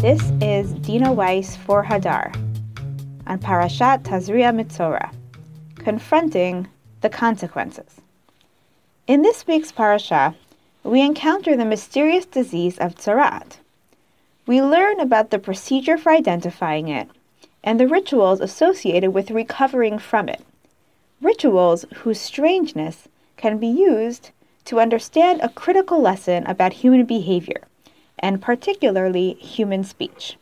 This is Dina Weiss for Hadar on Parashat Tazria Mitzora, confronting the consequences. In this week's parasha, we encounter the mysterious disease of tzarat. We learn about the procedure for identifying it and the rituals associated with recovering from it. Rituals whose strangeness can be used to understand a critical lesson about human behavior, and particularly human speech.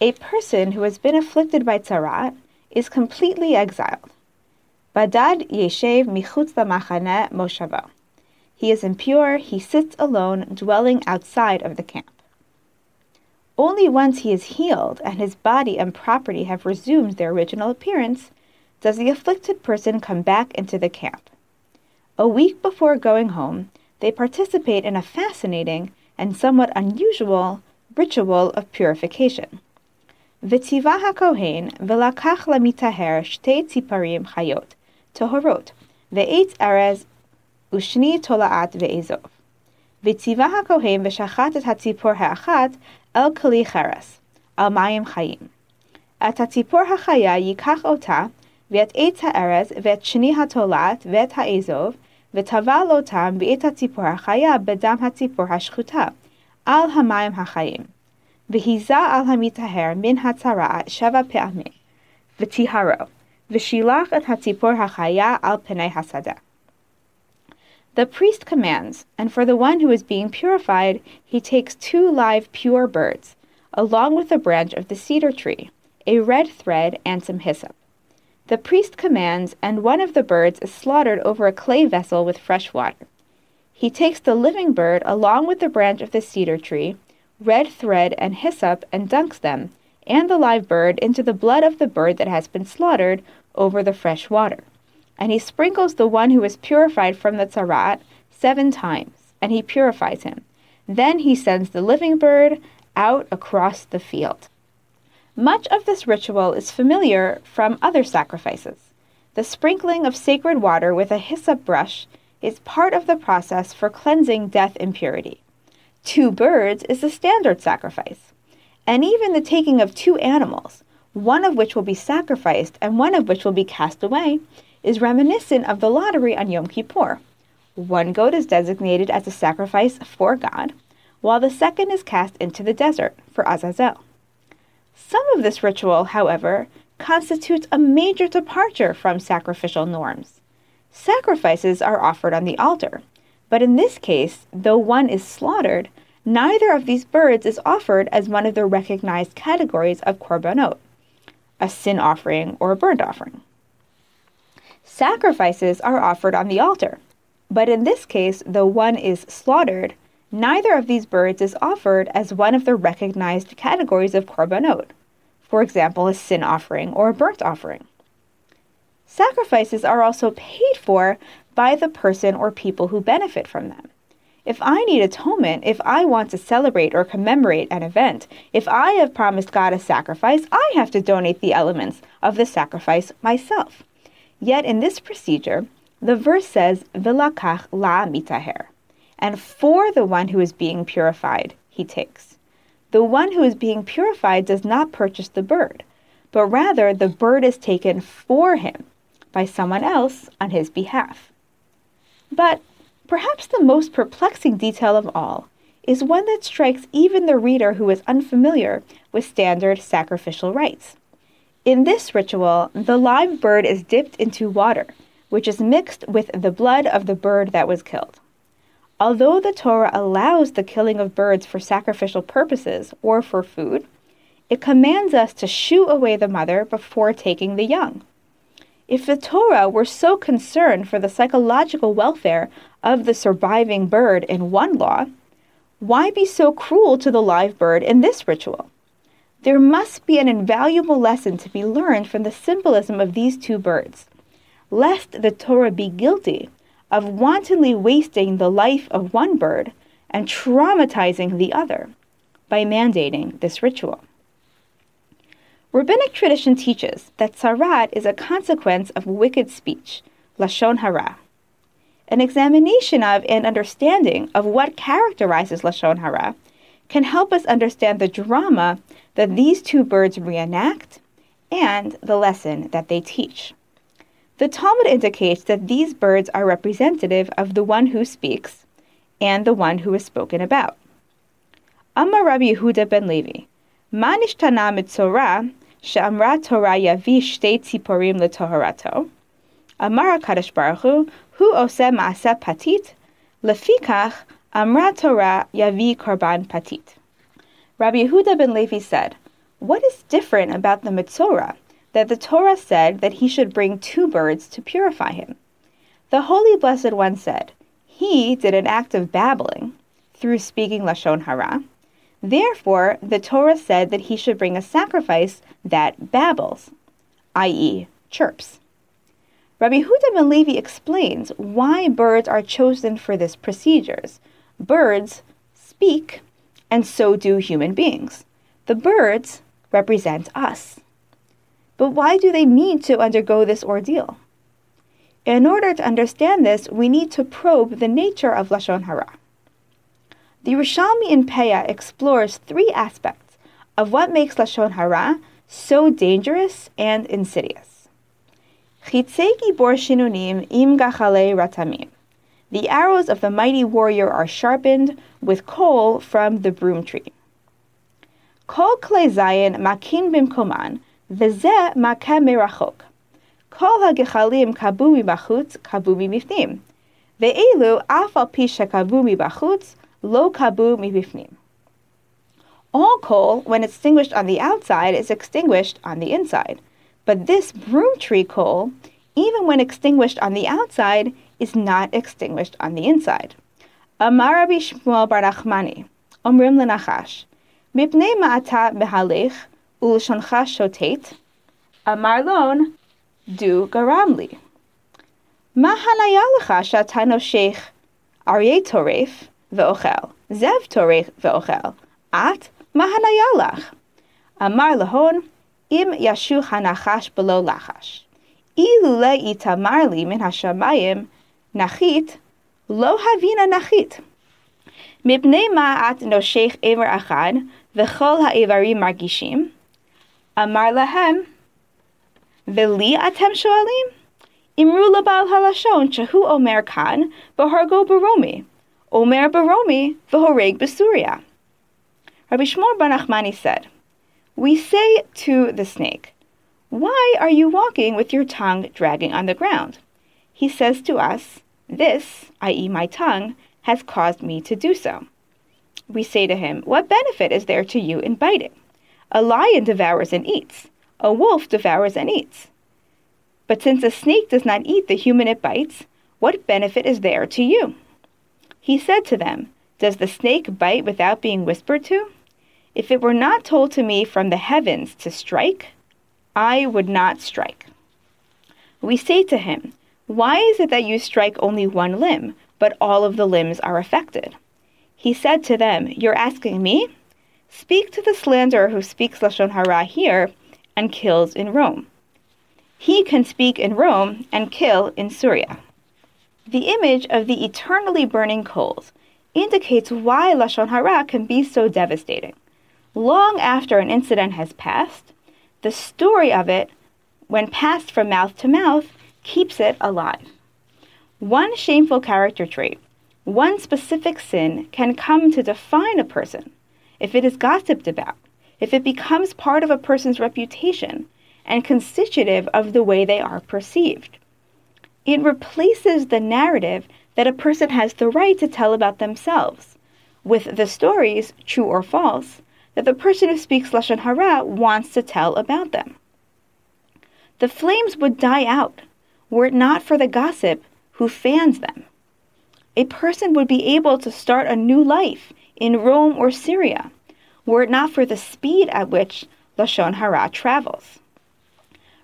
A person who has been afflicted by tzarat is completely exiled. Badad yeshev michutz lamachane moshavo. He is impure, he sits alone, dwelling outside of the camp. Only once he is healed and his body and property have resumed their original appearance does the afflicted person come back into the camp. A week before going home, they participate in a fascinating and somewhat unusual ritual of purification. V'tivah HaKohen v'lakach lamitaher shtei tziparim chayot tohorot ve'etz erez ushni tolaat ve'ezov. V'tivah HaKohen v'shachat et hatzipor ha'achat el kli cheres al mayim chayim. Et hatzipor ha'chaya yikach ota ve'et etz ha'erez ve'et shni ha'tolaat ve'et ha'ezov וטבל אותם ואת הציפור החיה בדם הציפור השחוטה, על המים החיים. והיזה על המטהר מן הצרעת שבע פעמים, וטיהרו, ושילח את הציפור החיה על פני השדה. The priest commands, and for the one who is being purified, he takes two live pure birds, along with a branch of the cedar tree, a red thread, and some hyssop. The priest commands, and one of the birds is slaughtered over a clay vessel with fresh water. He takes the living bird along with the branch of the cedar tree, red thread, and hyssop, and dunks them, and the live bird, into the blood of the bird that has been slaughtered over the fresh water. And he sprinkles the one who is purified from the tzarat seven times, and he purifies him. Then he sends the living bird out across the field. Much of this ritual is familiar from other sacrifices. The sprinkling of sacred water with a hyssop brush is part of the process for cleansing death impurity. Two birds is the standard sacrifice. And even the taking of two animals, one of which will be sacrificed and one of which will be cast away, is reminiscent of the lottery on Yom Kippur. One goat is designated as a sacrifice for God, while the second is cast into the desert for Azazel. Some of this ritual, however, constitutes a major departure from sacrificial norms. Sacrifices are offered on the altar, but in this case, though one is slaughtered, neither of these birds is offered as one of the recognized categories of korbanot, a sin offering or a burnt offering. Sacrifices are offered on the altar, but in this case, though one is slaughtered, Neither of these birds is offered as one of the recognized categories of korbanot, for example, a sin offering or a burnt offering. Sacrifices are also paid for by the person or people who benefit from them. If I need atonement, if I want to celebrate or commemorate an event, if I have promised God a sacrifice, I have to donate the elements of the sacrifice myself. Yet in this procedure, the verse says, Vilakach la mitaher and for the one who is being purified he takes. The one who is being purified does not purchase the bird, but rather the bird is taken for him by someone else on his behalf. But perhaps the most perplexing detail of all is one that strikes even the reader who is unfamiliar with standard sacrificial rites. In this ritual, the live bird is dipped into water, which is mixed with the blood of the bird that was killed. Although the Torah allows the killing of birds for sacrificial purposes or for food, it commands us to shoo away the mother before taking the young. If the Torah were so concerned for the psychological welfare of the surviving bird in one law, why be so cruel to the live bird in this ritual? There must be an invaluable lesson to be learned from the symbolism of these two birds, lest the Torah be guilty of wantonly wasting the life of one bird and traumatizing the other by mandating this ritual. Rabbinic tradition teaches that tzarat is a consequence of wicked speech, lashon hara. An examination of and understanding of what characterizes lashon hara can help us understand the drama that these two birds reenact and the lesson that they teach. The Talmud indicates that these birds are representative of the one who speaks and the one who is spoken about. Amar Rabbi Yehuda ben Levi, Ma nishtana mitzorah she'amra Torah yavi shtei tziporim letoharato. Amar HaKadosh Baruch Hu, hu oseh ma'aseh patit, lefikach amra Torah yavi korban patit. Rabbi Yehuda ben Levi said, What is different about the Mitzorah that the Torah said that he should bring two birds to purify him? The Holy Blessed One said, He did an act of babbling through speaking Lashon Hara. Therefore, the Torah said that he should bring a sacrifice that babbles, i.e., chirps. Rabbi Huda ben Levi explains why birds are chosen for this procedures. Birds speak, and so do human beings. The birds represent us. But why do they need to undergo this ordeal? In order to understand this, we need to probe the nature of Lashon Hara. The Yerushalmi in Peah explores three aspects of what makes Lashon Hara so dangerous and insidious. Bor shinunim im gachale ratamim. The arrows of the mighty warrior are sharpened with coal from the broom tree. Kol kle zayin makin bimkoman, veze makeh merachok. Kol hagechalim kabu mibachutz, kabu mibifnim. Ve'elu af al pi shekabu mibachutz, lo kabu mibifnim. All coal, when extinguished on the outside, is extinguished on the inside. But this broom tree coal, even when extinguished on the outside, is not extinguished on the inside. Amar Rabbi Shmuel bar Nachmani, Omrim lenachash, mipnei ma'ata mehalech ulshoncha shotet, Amar lon, du garamli. Ma hanaya lecha shatano sheikh aryeh toref, ואוכל, זאב טורח ואוכל, את מה הניה לך? אמר להון, אם ישו הנחש בלא לחש. אילולא יתאמר לי מן השמיים, נחית, לא הבינה נחית. מפני מה את נושך איבר אחד, וכל האיברים מרגישים? Amar lahem, v'li atem shoalim? Imru labal halashon shehu omer kan, v'hargo baromi, omer baromi, v'horeg b'suria. Rabbi Shmuel ben said, We say to the snake, Why are you walking with your tongue dragging on the ground? He says to us, This, i.e., my tongue, has caused me to do so. We say to him, What benefit is there to you in biting? A lion devours and eats, a wolf devours and eats. But since a snake does not eat the human it bites, what benefit is there to you? He said to them, Does the snake bite without being whispered to? If it were not told to me from the heavens to strike, I would not strike. We say to him, Why is it that you strike only one limb, but all of the limbs are affected? He said to them, You're asking me? Speak to the slanderer who speaks Lashon Hara here and kills in Rome. He can speak in Rome and kill in Syria. The image of the eternally burning coals indicates why Lashon Hara can be so devastating. Long after an incident has passed, the story of it, when passed from mouth to mouth, keeps it alive. One shameful character trait, one specific sin, can come to define a person if it is gossiped about, if it becomes part of a person's reputation and constitutive of the way they are perceived. It replaces the narrative that a person has the right to tell about themselves with the stories, true or false, that the person who speaks Lashon Hara wants to tell about them. The flames would die out were it not for the gossip who fans them. A person would be able to start a new life in Rome or Syria were it not for the speed at which Lashon Hara travels.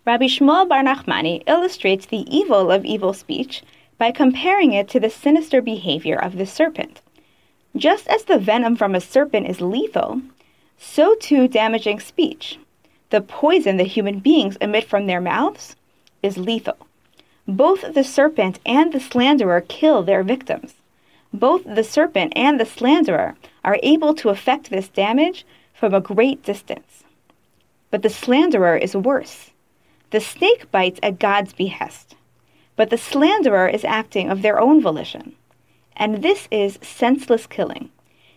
Rabbi Shmuel Bar Nachmani illustrates the evil of evil speech by comparing it to the sinister behavior of the serpent. Just as the venom from a serpent is lethal, so too damaging speech, the poison that human beings emit from their mouths, is lethal. Both the serpent and the slanderer kill their victims. Both the serpent and the slanderer are able to effect this damage from a great distance. But the slanderer is worse. The snake bites at God's behest, but the slanderer is acting of their own volition. And this is senseless killing.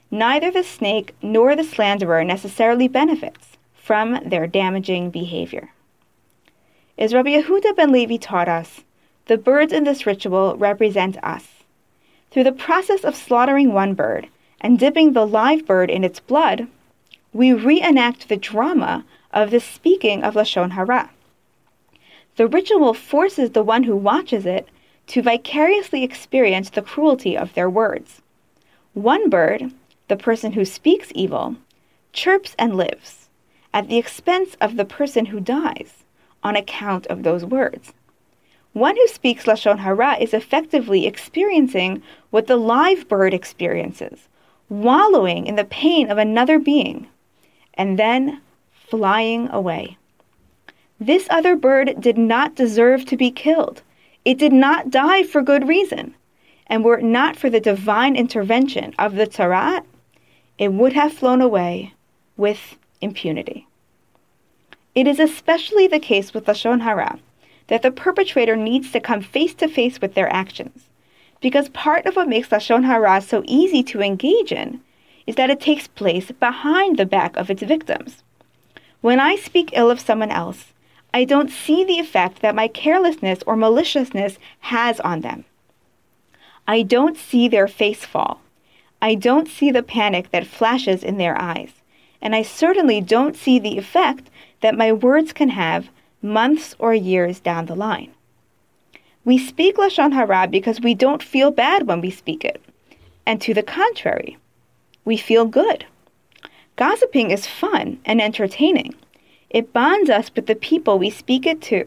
Neither the snake nor the slanderer necessarily benefits from their damaging behavior. As Rabbi Yehuda ben Levi taught us, the birds in this ritual represent us. Through the process of slaughtering one bird and dipping the live bird in its blood, we reenact the drama of the speaking of Lashon Hara. The ritual forces the one who watches it to vicariously experience the cruelty of their words. One bird, the person who speaks evil, chirps and lives at the expense of the person who dies on account of those words. One who speaks Lashon Hara is effectively experiencing what the live bird experiences, wallowing in the pain of another being, and then flying away. This other bird did not deserve to be killed. It did not die for good reason. And were it not for the divine intervention of the Tzaraat, it would have flown away with impunity. It is especially the case with Lashon Hara that the perpetrator needs to come face to face with their actions. Because part of what makes Lashon Hara so easy to engage in is that it takes place behind the back of its victims. When I speak ill of someone else, I don't see the effect that my carelessness or maliciousness has on them. I don't see their face fall. I don't see the panic that flashes in their eyes. And I certainly don't see the effect that my words can have months or years down the line. We speak Lashon Hara because we don't feel bad when we speak it. And to the contrary, we feel good. Gossiping is fun and entertaining. It bonds us with the people we speak it to,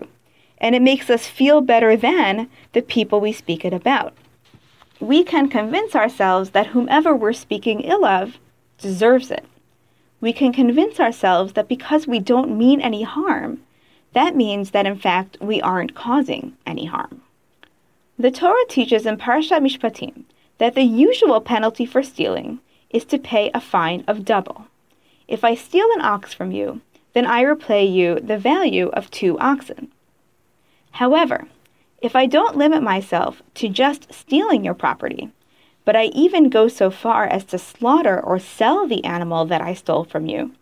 and it makes us feel better than the people we speak it about. We can convince ourselves that whomever we're speaking ill of deserves it we can convince ourselves that because we don't mean any harm, that means that in fact we aren't causing any harm. The Torah teaches in Parashat Mishpatim that the usual penalty for stealing is to pay a fine of double. If I steal an ox from you, then I repay you the value of two oxen. However, if I don't limit myself to just stealing your property, but I even go so far as to slaughter or sell the animal that I stole from you.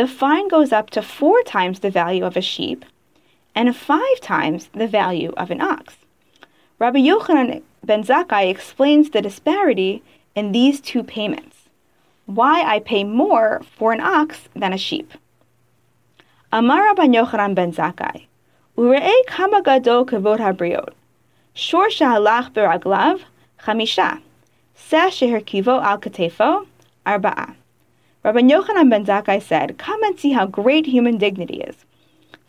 The fine goes up to four times the value of a sheep and five times the value of an ox. Rabbi Yochanan ben Zakkai explains the disparity in these two payments, why I pay more for an ox than a sheep. Amar Rabbi Yochanan ben Zakkai, Ure'e kama gadol kavod habriot, shor shahalach beraglav, chamisha, Seh kivo al katefo, arba'a. Rabbi Yochanan ben Zakkai said, Come and see how great human dignity is.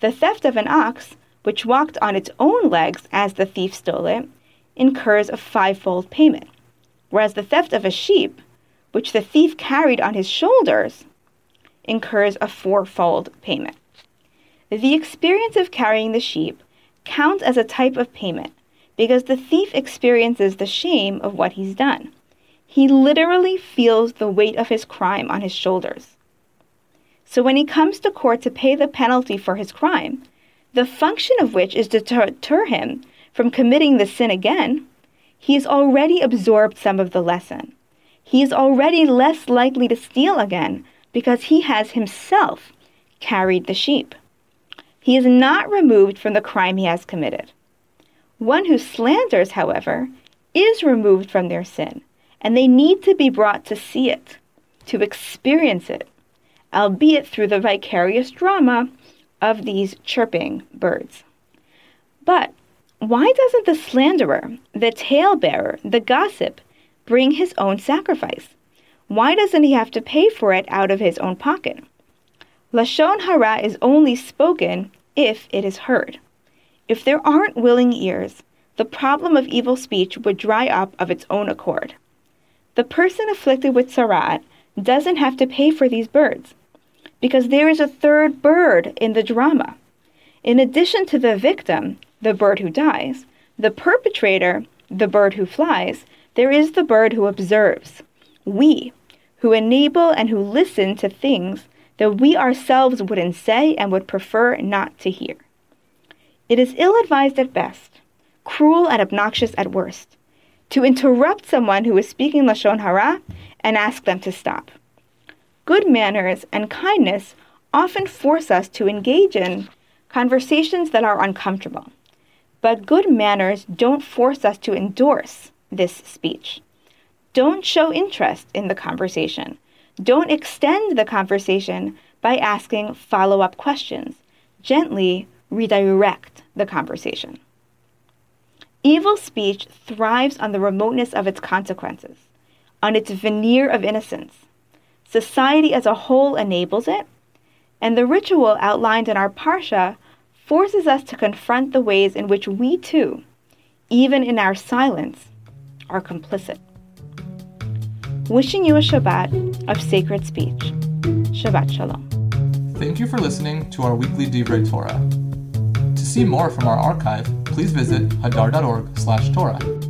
The theft of an ox, which walked on its own legs as the thief stole it, incurs a fivefold payment, whereas the theft of a sheep, which the thief carried on his shoulders, incurs a fourfold payment. The experience of carrying the sheep counts as a type of payment because the thief experiences the shame of what he's done. He literally feels the weight of his crime on his shoulders. So when he comes to court to pay the penalty for his crime, the function of which is to deter him from committing the sin again, he has already absorbed some of the lesson. He is already less likely to steal again because he has himself carried the sheep. He is not removed from the crime he has committed. One who slanders, however, is removed from their sin and they need to be brought to see it, to experience it, albeit through the vicarious drama of these chirping birds. But why doesn't the slanderer, the talebearer, the gossip, bring his own sacrifice? Why doesn't he have to pay for it out of his own pocket? Lashon hara is only spoken if it is heard. If there aren't willing ears, the problem of evil speech would dry up of its own accord. The person afflicted with tzaraat doesn't have to pay for these birds because there is a third bird in the drama. In addition to the victim, the bird who dies, the perpetrator, the bird who flies, there is the bird who observes, we, who enable and who listen to things that we ourselves wouldn't say and would prefer not to hear. It is ill advised at best, cruel and obnoxious at worst, to interrupt someone who is speaking Lashon Hara and ask them to stop. Good manners and kindness often force us to engage in conversations that are uncomfortable. But good manners don't force us to endorse this speech. Don't show interest in the conversation. Don't extend the conversation by asking follow up questions. Gently redirect the conversation. Evil speech thrives on the remoteness of its consequences, on its veneer of innocence. Society as a whole enables it, and the ritual outlined in our Parsha forces us to confront the ways in which we too, even in our silence, are complicit. Wishing you a Shabbat of sacred speech. Shabbat Shalom. Thank you for listening to our weekly Divrei Torah. To see more from our archive, please visit hadar.org/torah.